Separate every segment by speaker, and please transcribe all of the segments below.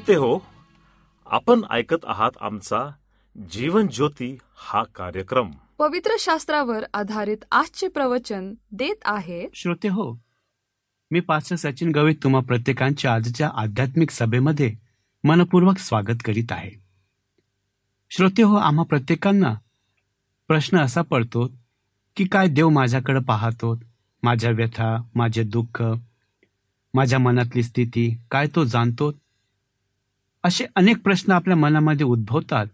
Speaker 1: श्रोते हो आपण ऐकत आहात आमचा जीवन ज्योती हा कार्यक्रम.
Speaker 2: पवित्र शास्त्रावर आधारित आजचे प्रवचन देत आहे.
Speaker 3: श्रोते हो मी पास्टर सचिन गवई तुम्हा प्रत्येकांच्या आजच्या आध्यात्मिक सभेमध्ये मनपूर्वक स्वागत करीत आहे. श्रोते हो आम्हा प्रत्येकांना प्रश्न असा पडतो की काय देव माझ्याकडे पाहतो? माझ्या व्यथा माझे दुःख माझ्या मनातली स्थिती काय तो जाणतो? असे अनेक प्रश्न आपल्या मनामध्ये उद्भवतात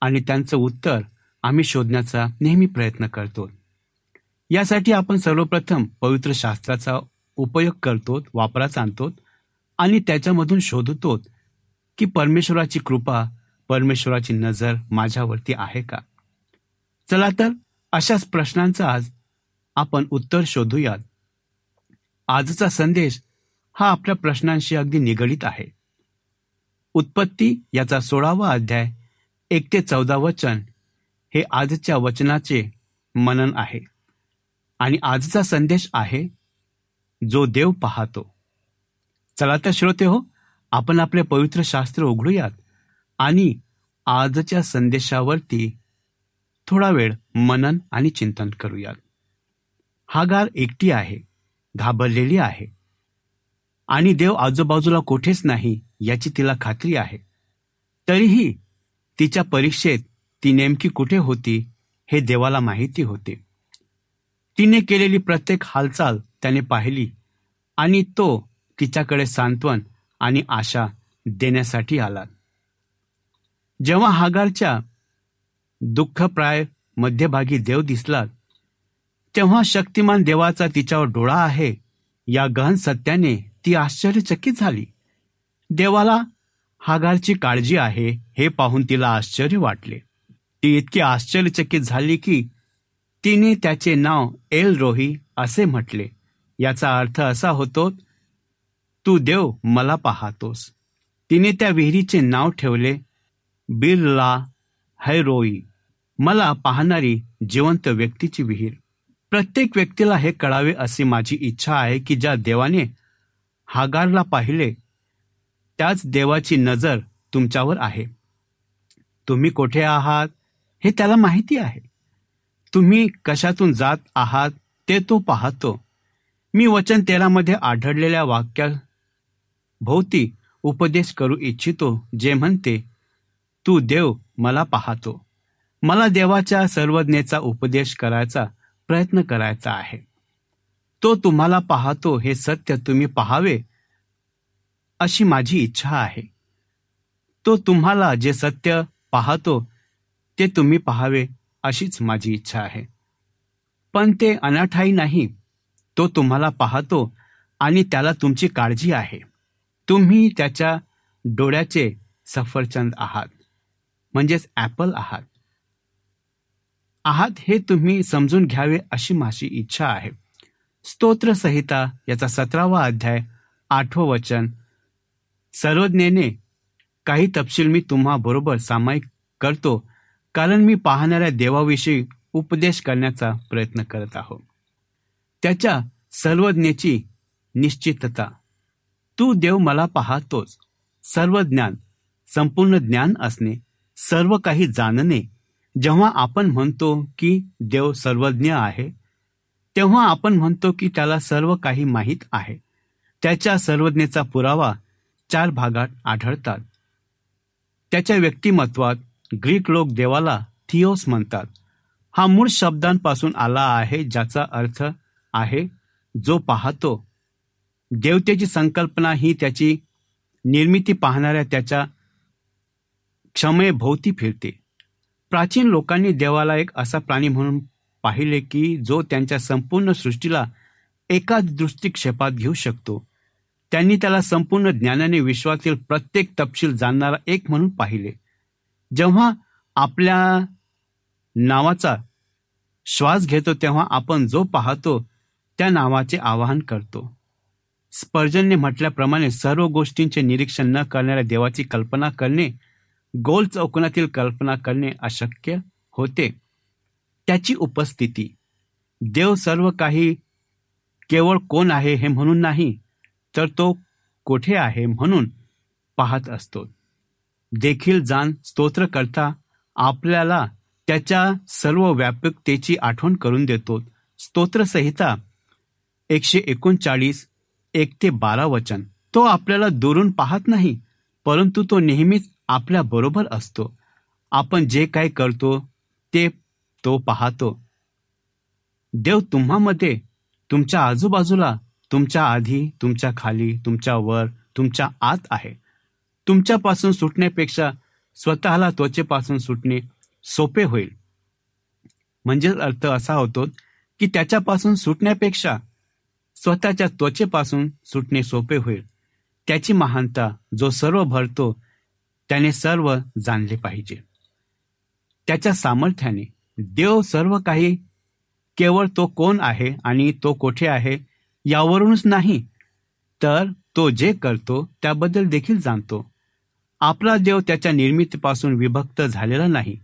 Speaker 3: आणि त्यांचं उत्तर आम्ही शोधण्याचा नेहमी प्रयत्न करतो. यासाठी आपण सर्वप्रथम पवित्र शास्त्राचा उपयोग करतो वापरात आणतो आणि त्याच्यामधून शोधतो की परमेश्वराची कृपा परमेश्वराची नजर माझ्यावरती आहे का? चला तर अशाच प्रश्नांचा आज आपण उत्तर शोधूयात. आजचा संदेश हा आपल्या प्रश्नांशी अगदी निगडीत आहे. उत्पत्ती याचा सोळावा अध्याय एक ते चौदा वचन हे आजच्या वचनाचे मनन आहे. आणि आजचा संदेश आहे जो देव पाहतो. चला तर श्रोते हो आपण आपले पवित्र शास्त्र उघडूयात आणि आजच्या संदेशावरती थोडा वेळ मनन आणि चिंतन करूयात. हागार एकटी आहे घाबरलेली आहे. आणि देव आजूबाजूला कुठेच नाही याची तिला खात्री आहे. तरीही तिच्या परीक्षेत ती नेमकी कुठे होती हे देवाला माहिती होते. तिने केलेली प्रत्येक हालचाल त्याने पाहिली आणि तो तिच्याकडे सांत्वन आणि आशा देण्यासाठी आला. जेव्हा हागारच्या दुःखप्राय मध्यभागी देव दिसला तेव्हा शक्तिमान देवाचा तिच्यावर डोळा आहे या गहन सत्याने ती आश्चर्यचकित झाली. देवाला हागारची काळजी आहे हे पाहून तिला आश्चर्य वाटले. ती इतकी आश्चर्यचकित झाली की तिने त्याचे नाव एल रोही असे म्हटले. याचा अर्थ असा होतो तू देव मला पाहतोस. तिने त्या विहिरीचे नाव ठेवले बिरला हैरोई मला पाहणारी जिवंत व्यक्तीची विहीर. प्रत्येक व्यक्तीला हे कळावे अशी माझी इच्छा आहे की ज्या देवाने हागारला पाहिले त्याच देवाची नजर तुमच्यावर आहे. तुम्ही कोठे आहात हे त्याला माहिती आहे. तुम्ही कशातून जात आहात ते तो पाहतो. मी वचन तेरामध्ये आढळलेल्या वाक्या भोवती उपदेश करू इच्छितो जे म्हणते तू देव मला पाहतो. मला देवाच्या सर्वज्ञेचा उपदेश करायचा प्रयत्न करायचा आहे. तो तुम्हाला पाहतो हे सत्य तुम्ही पाहावे अशी माझी इच्छा आहे. तो तुम्हाला जे सत्य पाहतो ते तुम्ही पाहावे अशीच माझी इच्छा आहे. पण ते अनाठाई नाही. तो तुम्हाला पाहतो आणि त्याला तुमची काळजी आहे. तुम्ही त्याच्या डोळ्याचे सफरचंद आहात म्हणजेच ॲपल आहात. आहात हे तुम्ही समजून घ्यावे अशी माझी इच्छा आहे. स्तोत्र संहिता याचा सतरावा अध्याय आठवं वचन. सर्वज्ञेने काही तपशील मी तुम्हा बरोबर सामायिक करतो कारण मी पाहणाऱ्या देवाविषयी उपदेश करण्याचा प्रयत्न करत आहो त्याच्या सर्वज्ञेची निश्चितता. तू देव मला पाहतोच सर्व ज्ञान संपूर्ण ज्ञान असणे सर्व काही जाणणे. जेव्हा आपण म्हणतो की देव सर्वज्ञ आहे तेव्हा आपण म्हणतो की त्याला सर्व काही माहीत आहे. त्याच्या सर्वज्ञेचा पुरावा चार भागात आढळतात. त्याच्या व्यक्तिमत्वात ग्रीक लोक देवाला थिओस म्हणतात. हा मूळ शब्दांपासून आला आहे ज्याचा अर्थ आहे जो पाहतो देवतेची संकल्पना ही त्याची निर्मिती पाहणाऱ्या त्याच्या क्षमेभोवती फिरते. प्राचीन लोकांनी देवाला एक असा प्राणी म्हणून पाहिले की जो त्यांच्या संपूर्ण सृष्टीला एकाच दृष्टिक्षेपात घेऊ शकतो. त्यांनी त्याला संपूर्ण ज्ञानाने विश्वातील प्रत्येक तपशील जाणणारा एक म्हणून पाहिले. जेव्हा आपल्या नावाचा श्वास घेतो तेव्हा आपण जो पाहतो त्या नावाचे आवाहन करतो. स्पर्जनने म्हटल्याप्रमाणे सर्व गोष्टींचे निरीक्षण न करणाऱ्या देवाची कल्पना करणे गोल चौकोनातील कल्पना करणे अशक्य होते. त्याची उपस्थिती. देव सर्व काही केवळ कोण आहे हे म्हणून नाही तर तो कोठे आहे म्हणून पाहत असतो. देखील जाण स्तोत्र करता आपल्याला त्याच्या सर्व व्यापकतेची आठवण करून देतो. स्तोत्रसंहिता एकशे एकोणचाळीस एक ते बारा वचन. तो आपल्याला दुरून पाहत नाही परंतु तो नेहमीच आपल्या बरोबर असतो. आपण जे काय करतो ते तो पाहतो. देव तुम्हामध्ये तुमच्या आजूबाजूला तुमच्या आधी तुमच्या खाली तुमच्या वर तुमच्या आत आहे. तुमच्यापासून सुटण्यापेक्षा स्वतःला त्वचेपासून सुटणे सोपे होईल. म्हणजेच अर्थ असा होतो की त्याच्यापासून सुटण्यापेक्षा स्वतःच्या त्वचेपासून सुटणे सोपे होईल. त्याची महानता जो सर्व भरतो त्याने सर्व जाणले पाहिजे. त्याच्या सामर्थ्याने देव सर्व काही केवळ तो कोण आहे आणि तो कोठे आहे यावरूनच नाही तर तो जे करतो त्याबद्दल देखील जाणतो. आपला देव त्याच्या निर्मितीपासून विभक्त झालेला नाही.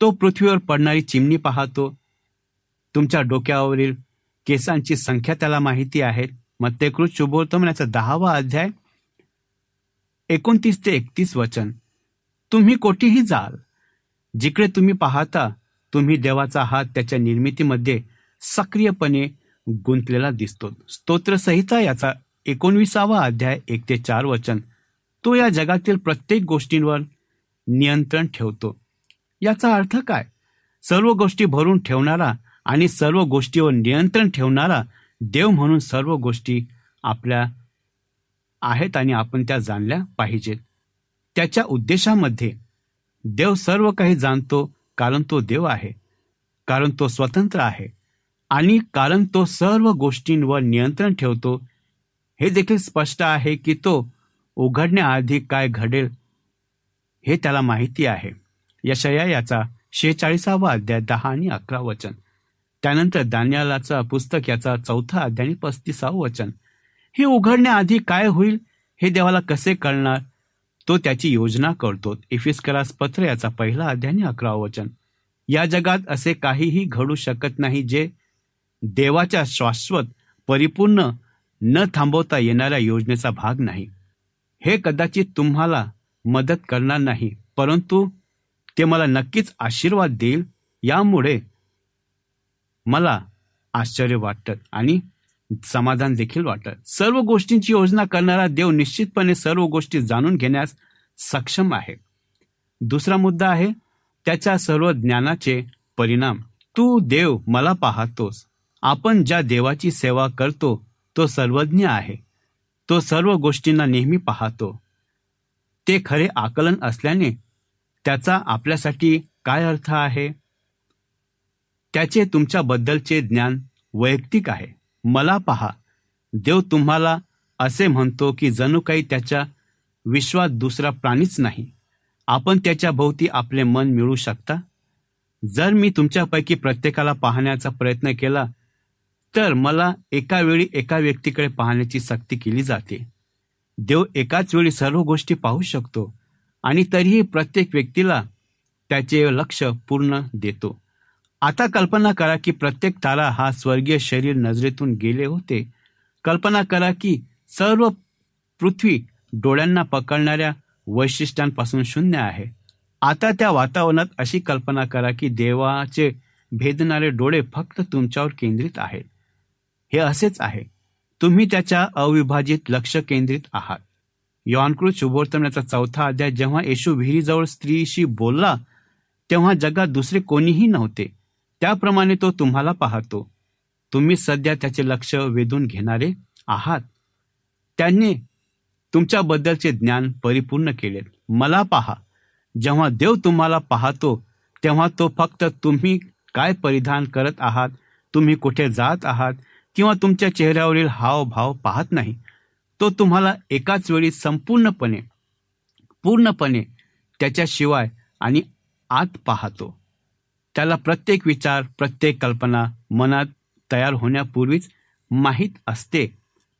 Speaker 3: तो पृथ्वीवर पडणारी चिमणी पाहतो. तुमच्या डोक्यावरील केसांची संख्या त्याला माहिती आहे. मत्तेकृत शुभोत्तमनाचा दहावा अध्याय एकोणतीस ते एकतीस वचन. तुम्ही कोठेही जाल जिकडे तुम्ही पाहता तुम्ही देवाचा हात त्याच्या निर्मितीमध्ये सक्रियपणे गुंतलेला दिसतो. स्तोत्रसहिता याचा एकोणविसावा अध्याय एक ते चार वचन. तो या जगातील प्रत्येक गोष्टींवर नियंत्रण ठेवतो. याचा अर्थ काय? सर्व गोष्टी भरून ठेवणारा आणि सर्व गोष्टीवर नियंत्रण ठेवणारा देव म्हणून सर्व गोष्टी आपल्या आहेत आणि आपण त्या जाणल्या पाहिजेत. त्याच्या उद्देशामध्ये देव सर्व काही जाणतो कारण तो देव आहे कारण तो स्वतंत्र आहे आणि कारण तो सर्व गोष्टींवर नियंत्रण ठेवतो हे देखील स्पष्ट आहे की तो उघडण्याआधी काय घडेल हे त्याला माहिती आहे. यशया याचा शेहेचाळीसावा अध्याय दहा आणि अकरा वचन. त्यानंतर दानियालाचा पुस्तक याचा चौथा अध्याय आणि पस्तीसावं वचन. हे उघडण्याआधी काय होईल हे देवाला कसे कळणार? तो त्याची योजना करतो. इफिस्करास पत्र याचा पहिला अध्याय अकरा अकरावं वचन. या जगात असे काहीही घडू शकत नाही जे देवाच्या शाश्वत परिपूर्ण न थांबवता येणाऱ्या योजनेचा भाग नाही. हे कदाचित तुम्हाला मदत करणार नाही परंतु ते मला नक्कीच आशीर्वाद देईल यामुळे मला आश्चर्य वाटतं. आणि समाधान देखील वाटत. सर्व गोष्टींची योजना करणारा देव निश्चितपणे सर्व गोष्टी जाणून घेण्यास सक्षम आहे. दुसरा मुद्दा आहे त्याच्या सर्व ज्ञानाचे परिणाम. तू देव मला पाहतोस. आपण ज्या देवाची सेवा करतो तो सर्वज्ञ आहे. तो सर्व गोष्टींना नेहमी पाहतो. ते खरे आकलन असल्याने त्याचा आपल्यासाठी काय अर्थ आहे? त्याचे तुमच्याबद्दलचे ज्ञान वैयक्तिक आहे. मला पहा. देव तुम्हाला असे म्हणतो की जणू काही त्याच्या विश्वात दुसरा प्राणीच नाही. आपण त्याच्या भोवती आपले मन मिळू शकता? जर मी तुमच्यापैकी प्रत्येकाला पाहण्याचा प्रयत्न केला तर मला एका वेळी एका व्यक्तीकडे पाहण्याची सक्ती केली जाते. देव एकाच वेळी सर्व गोष्टी पाहू शकतो आणि तरीही प्रत्येक व्यक्तीला त्याचे लक्ष पूर्ण देतो. आता कल्पना करा की प्रत्येक तारा हा स्वर्गीय शरीर नजरेतून गेले होते. कल्पना करा की सर्व पृथ्वी डोळ्यांना पकडणाऱ्या वैशिष्ट्यांपासून शून्य आहे. आता त्या वातावरणात अशी कल्पना करा की देवाचे भेदणारे डोळे फक्त तुमच्यावर केंद्रित आहेत. हे असेच आहे. तुम्ही त्याच्या अविभाजित लक्ष केंद्रित आहात. यॉनकृत शुभोर्तमण्याचा चौथा अध्याय जेव्हा येशू विहिरीजवळ स्त्रीशी बोलला तेव्हा जगात दुसरे कोणीही नव्हते. त्याप्रमाणे तो तुम्हाला पाहतो. तुम्ही सध्या त्याचे लक्ष वेधून घेणारे आहात. त्यांनी तुमच्याबद्दलचे ज्ञान परिपूर्ण केले. मला पहा. जेव्हा देव तुम्हाला पाहतो तेव्हा तो फक्त तुम्ही काय परिधान करत आहात? तुम्ही कुठे जात आहात? किंवा तुमच्या चेहऱ्यावरील हावभाव पाहत नाही? तो तुम्हाला एकाच वेळी संपूर्णपणे पूर्णपणे त्याच्याशिवाय आणि आत पाहतो. त्याला प्रत्येक विचार प्रत्येक कल्पना मनात तयार होण्यापूर्वीच माहीत असते.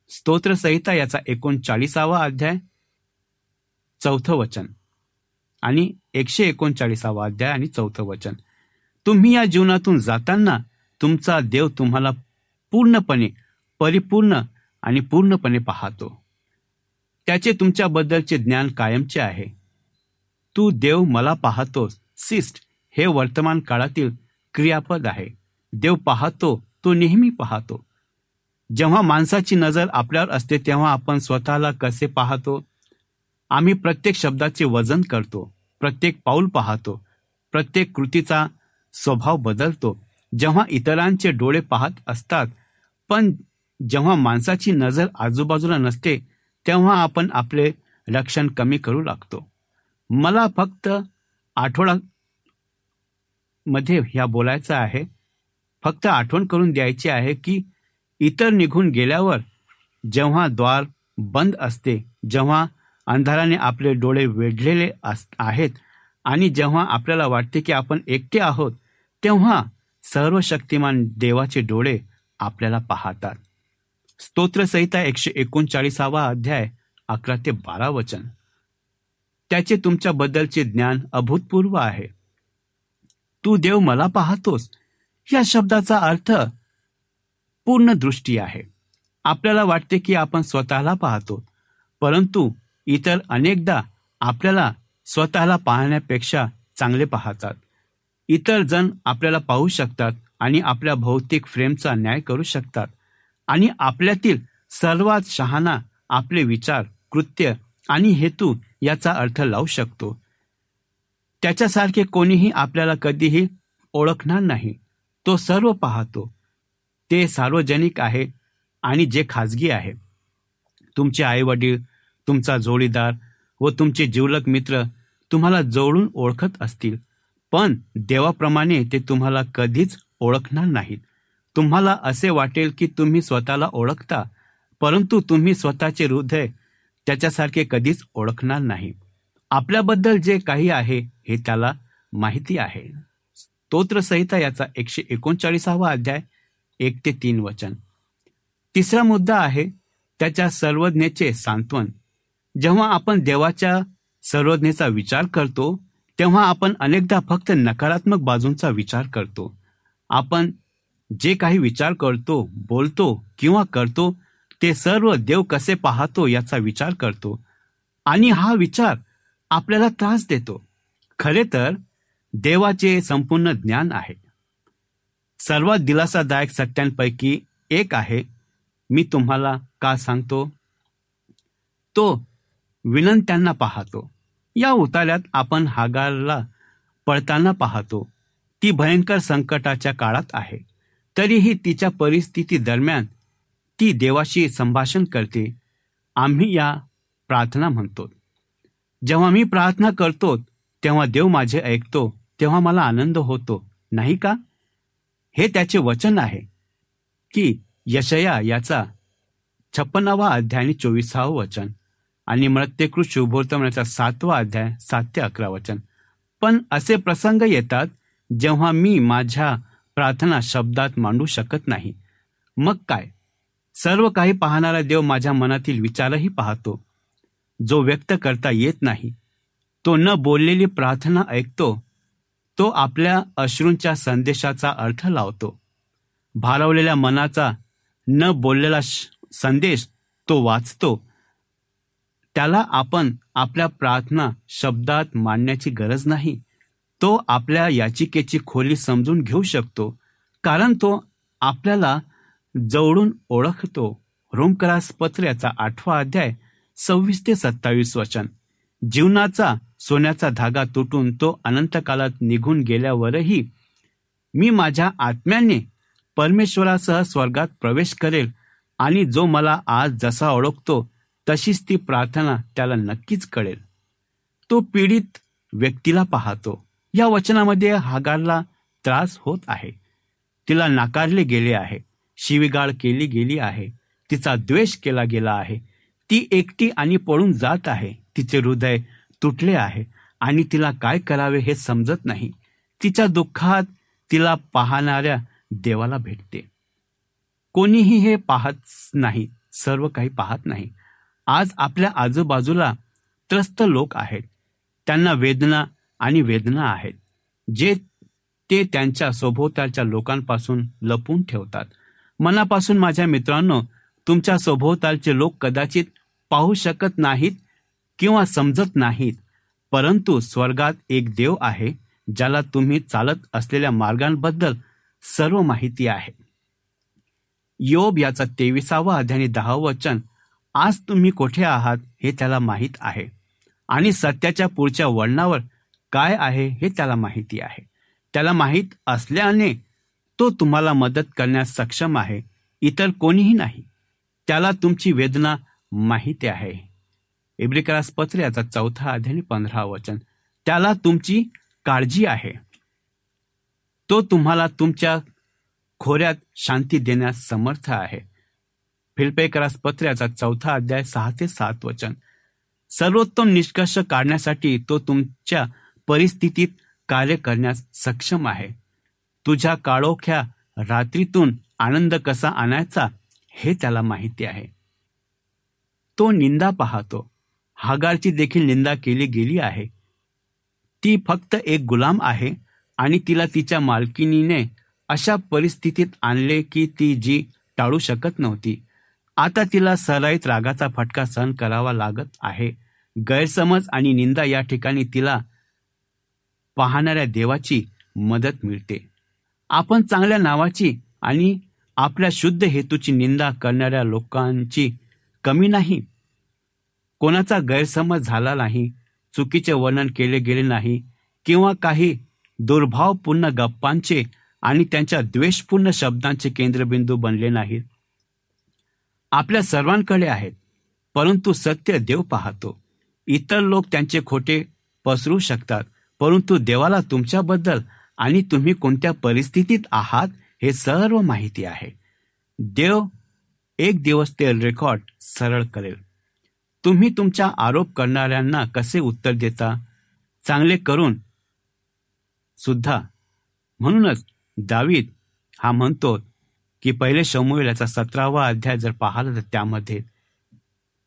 Speaker 3: स्तोत्रसहिता याचा एकोणचाळीसावा अध्याय चौथं वचन. आणि एकशे एकोणचाळीसावा अध्याय आणि चौथं वचन. तुम्ही या जीवनातून जाताना तुमचा देव तुम्हाला पूर्णपणे परिपूर्ण आणि पूर्णपणे पाहतो. त्याचे तुमच्याबद्दलचे ज्ञान कायमचे आहे. तू देव मला पाहतोस सिस्ट. हे वर्तमान काळातील क्रियापद आहे. देव पाहतो तो नेहमी पाहतो. जेव्हा माणसाची नजर आपल्यावर असते तेव्हा आपण स्वतःला कसे पाहतो? आम्ही प्रत्येक शब्दाचे वजन करतो प्रत्येक पाऊल पाहतो प्रत्येक कृतीचा स्वभाव बदलतो. जेव्हा इतरांचे डोळे पाहत असतात पण जेव्हा माणसाची नजर आजूबाजूला नसते तेव्हा आपण आपले रक्षण कमी करू लागतो. मला फक्त आठवडा मध्ये ह्या बोलायचं आहे. फक्त आठवण करून द्यायची आहे की इतर निघून गेल्यावर जेव्हा द्वार बंद असते जेव्हा अंधाराने आपले डोळे वेढलेले आहेत आणि जेव्हा आपल्याला वाटते की आपण एकटे आहोत तेव्हा सर्व शक्तिमान देवाचे डोळे आपल्याला पाहतात. स्तोत्रसहिता एकशे एकोणचाळीसावा अध्याय अकरा ते बारा वचन. त्याचे तुमच्याबद्दलचे ज्ञान अभूतपूर्व आहे. तू देव मला पाहतोस. या शब्दाचा अर्थ पूर्ण दृष्टी आहे. आपल्याला वाटते की आपण स्वतःला पाहतो परंतु इतर अनेकदा आपल्याला स्वतःला पाहण्यापेक्षा चांगले पाहतात. इतर जण आपल्याला पाहू शकतात आणि आपल्या भौतिक फ्रेमचा न्याय करू शकतात आणि आपल्यातील सर्वात शहाणा आपले विचार कृत्य आणि हेतू याचा अर्थ लावू शकतो. त्याच्यासारखे कोणीही आपल्याला कधीही ओळखणार नाही. तो सर्व पाहतो. ते सार्वजनिक आहे आणि जे खाजगी आहे. तुमचे आईवडील तुमचा जोडीदार व तुमचे जिवलक मित्र तुम्हाला जवळून ओळखत असतील पण देवाप्रमाणे ते तुम्हाला कधीच ओळखणार नाहीत. तुम्हाला असे वाटेल की तुम्ही स्वतःला ओळखता परंतु तुम्ही स्वतःचे हृदय त्याच्यासारखे कधीच ओळखणार नाही. आपल्याबद्दल जे काही आहे हे त्याला माहिती आहे. स्तोत्रसहिता याचा एकशे एकोणचाळीसावा अध्याय एक ते तीन वचन. तिसरा मुद्दा आहे त्याच्या सर्वज्ञेचे सांत्वन. जेव्हा आपण देवाच्या सर्वज्ञेचा विचार करतो तेव्हा आपण अनेकदा फक्त नकारात्मक बाजूंचा विचार करतो. आपण जे काही विचार करतो बोलतो किंवा करतो ते सर्व देव कसे पाहतो याचा विचार करतो. आणि हा विचार आपल्याला त्रास देतो. खरे तर देवाचे संपूर्ण ज्ञान आहे. सर्वात दिलासादायक सत्यांपैकी एक आहे मी तुम्हाला का सांगतो? तो विनंत्यांना पाहतो. या उतार्यात आपण हागारला पळताना पाहतो. ती भयंकर संकटाच्या काळात आहे. तरीही तिच्या परिस्थिती दरम्यान ती देवाशी संभाषण करते. आम्ही या प्रार्थना म्हणतो. जेव्हा मी प्रार्थना करतो तेव्हा देव माझे ऐकतो तेव्हा मला आनंद होतो. नाही का? हे त्याचे वचन आहे की यशया याचा छप्पनावा अध्याय आणि चोवीसावं वचन आणि मृत्यकृत शुभोर्तमनाचा सातवा अध्याय सात ते अकरा वचन. पण असे प्रसंग येतात जेव्हा मी माझ्या प्रार्थना शब्दात मांडू शकत नाही. मग काय? सर्व काही पाहणारा देव माझ्या मनातील विचारही पाहतो. जो व्यक्त करता येत नाही. तो न बोललेली प्रार्थना ऐकतो तो आपल्या अश्रूंच्या संदेशाचा अर्थ लावतो. भारावलेल्या मनाचा न बोललेला संदेश तो वाचतो. त्याला आपण आपल्या प्रार्थना शब्दात मांडण्याची गरज नाही. तो आपल्या याचिकेची खोली समजून घेऊ शकतो कारण तो आपल्याला जवळून ओळखतो. रोमकरास पत्र याचा आठवा अध्याय सव्वीस ते सत्तावीस वचन. जीवनाचा सोन्याचा धागा तुटून तो अनंत काळात निघून गेल्यावरही मी माझ्या आत्म्याने परमेश्वरासह स्वर्गात प्रवेश करेल आणि जो मला आज जसा ओळखतो तशीच ती प्रार्थना त्याला नक्कीच कळेल. तो पीडित व्यक्तीला पाहतो. या वचनामध्ये हागारला त्रास होत आहे. तिला नाकारले गेले आहे. शिवीगाळ केली गेली आहे. तिचा द्वेष केला गेला आहे. ती एकटी आणि पळून जात आहे. तिचे हृदय तुटले आहे आणि तिला काय करावे हे समजत नाही. तिच्या दुःखात तिला पाहणाऱ्या देवाला भेटते. कोणीही हे पाहत नाही सर्व काही पाहत नाही. आज आपल्या आजूबाजूला त्रस्त लोक आहेत. त्यांना वेदना आणि वेदना आहेत. जे ते त्यांच्या सभोवतालच्या लोकांपासून लपून ठेवतात. मनापासून माझ्या मित्रांनो तुमच्या सभोवतालचे लोक कदाचित पाहू शकत नाहीत किंवा समजत नाहीत परंतु स्वर्गात एक देव आहे ज्याला तुम्ही चालत असलेल्या मार्गांबद्दल सर्व माहिती आहे. योब याचा तेविसावा अध्याय दहा वचन आज तुम्ही कोठे आहात हे त्याला माहीत आहे. आणि सत्याच्या पुढच्या वळणावर काय आहे हे त्याला माहिती आहे. त्याला माहीत असल्याने तो तुम्हाला मदत करण्यास सक्षम आहे इतर कोणीही नाही. त्याला तुमची वेदना माहिती आहे. इब्रिकरास पत्र याचा चौथा अध्याय पंधरा वचन. त्याला तुमची काळजी आहे. तो तुम्हाला तुमच्या खोऱ्यात शांती देण्यास समर्थ आहे. फिल्पेकरास पत्र्याचा चौथा अध्याय सहा ते सात वचन. सर्वोत्तम निष्कर्ष काढण्यासाठी तो तुमच्या परिस्थितीत कार्य करण्यास सक्षम आहे. तुझ्या काळोख्या रात्रीतून आनंद कसा आणायचा हे त्याला माहिती आहे. तो निंदा पाहतो. हागारची देखील निंदा केली गेली आहे. ती फक्त एक गुलाम आहे आणि तिला तिच्या मालकिनीने अशा परिस्थितीत आणले की ती जी टाळू शकत नव्हती. आता तिला सराईत रागाचा फटका सहन करावा लागत आहे. गैरसमज आणि निंदा या ठिकाणी तिला पाहणाऱ्या देवाची मदत मिळते. आपण चांगल्या नावाची आणि आपल्या शुद्ध हेतूची निंदा करणाऱ्या लोकांची कमी नाही. कोणाचा गैरसमज झाला नाही चुकीचे वर्णन केले गेले नाही किंवा काही दुर्भावपूर्ण गप्पांचे आणि त्यांच्या द्वेषपूर्ण शब्दांचे केंद्रबिंदू बनले नाहीत. आपल्या सर्वांकडे आहेत परंतु सत्य देव पाहतो. इतर लोक त्यांचे खोटे पसरू शकतात परंतु देवाला तुमच्याबद्दल आणि तुम्ही कोणत्या परिस्थितीत आहात हे सर्व माहिती आहे. देव एक दिवस ते रेकॉर्ड सरळ करेल. तुम्ही तुमच्या आरोप करणाऱ्यांना कसे उत्तर देता? चांगले करून सुद्धा. म्हणूनच दावीद हा म्हणतो की पहिले शमूएल याचा सतरावा अध्याय जर पाहिला तर त्यामध्ये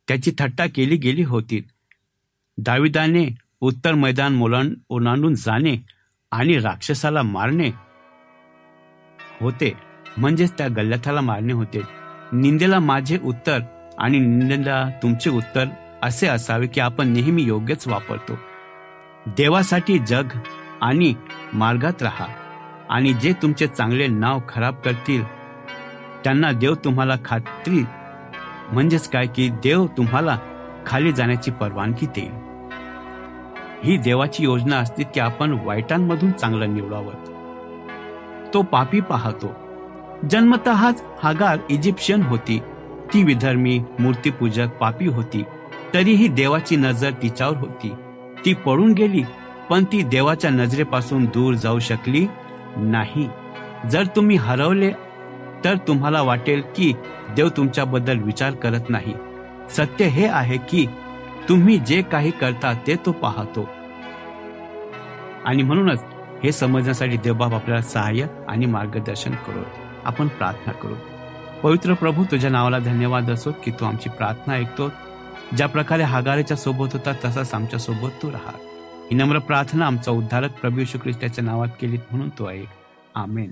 Speaker 3: त्याची थट्टा केली गेली होती. दाविदाने उत्तर मैदान मुलां ओलांडून जाणे आणि राक्षसाला मारणे होते. म्हणजेच त्या गल्ल्याथाला मारणे होते. निंदेला माझे उत्तर आणि निंदेला तुमचे उत्तर असे असावे की आपण नेहमी योग्यच वापरतो. देवासाठी जग आणि मार्गात राहा आणि जे तुमचे चांगले नाव खराब करतील त्यांना देव तुम्हाला खात्री म्हणजेच काय की देव तुम्हाला खाली जाण्याची परवानगी देईल. ही देवाची योजना असते की आपण वाईटांमधून चांगलं निवडावं. तो पापी पाहतो. जन्मतःच हागार इजिप्शियन होती. ती विधर्मी मूर्तीपूजक पापी होती. तरीही देवाची नजर तिच्यावर होती. ती पळून गेली पण ती देवाच्या नजरेपासून दूर जाऊ शकली नाही. जर तुम्ही हरवले तर तुम्हाला वाटेल की देव तुमच्याबद्दल विचार करत नाही. सत्य हे आहे की तुम्ही जे काही करता ते तो पाहतो. आणि म्हणूनच हे समजण्यासाठी देवबाब आपल्याला सहाय्य आणि मार्गदर्शन करू. आपण प्रार्थना करू. पवित्र प्रभू तुझ्या नावाला धन्यवाद असो की तू आमची प्रार्थना ऐकतो. ज्या प्रकारे हागारेच्या सोबत होता तसाच आमच्यासोबत तू राहा ही नम्र प्रार्थना आमचा उद्धारक प्रभू यशू ख्रिस्ताच्या नावात केली म्हणून तो ऐक. आमेन.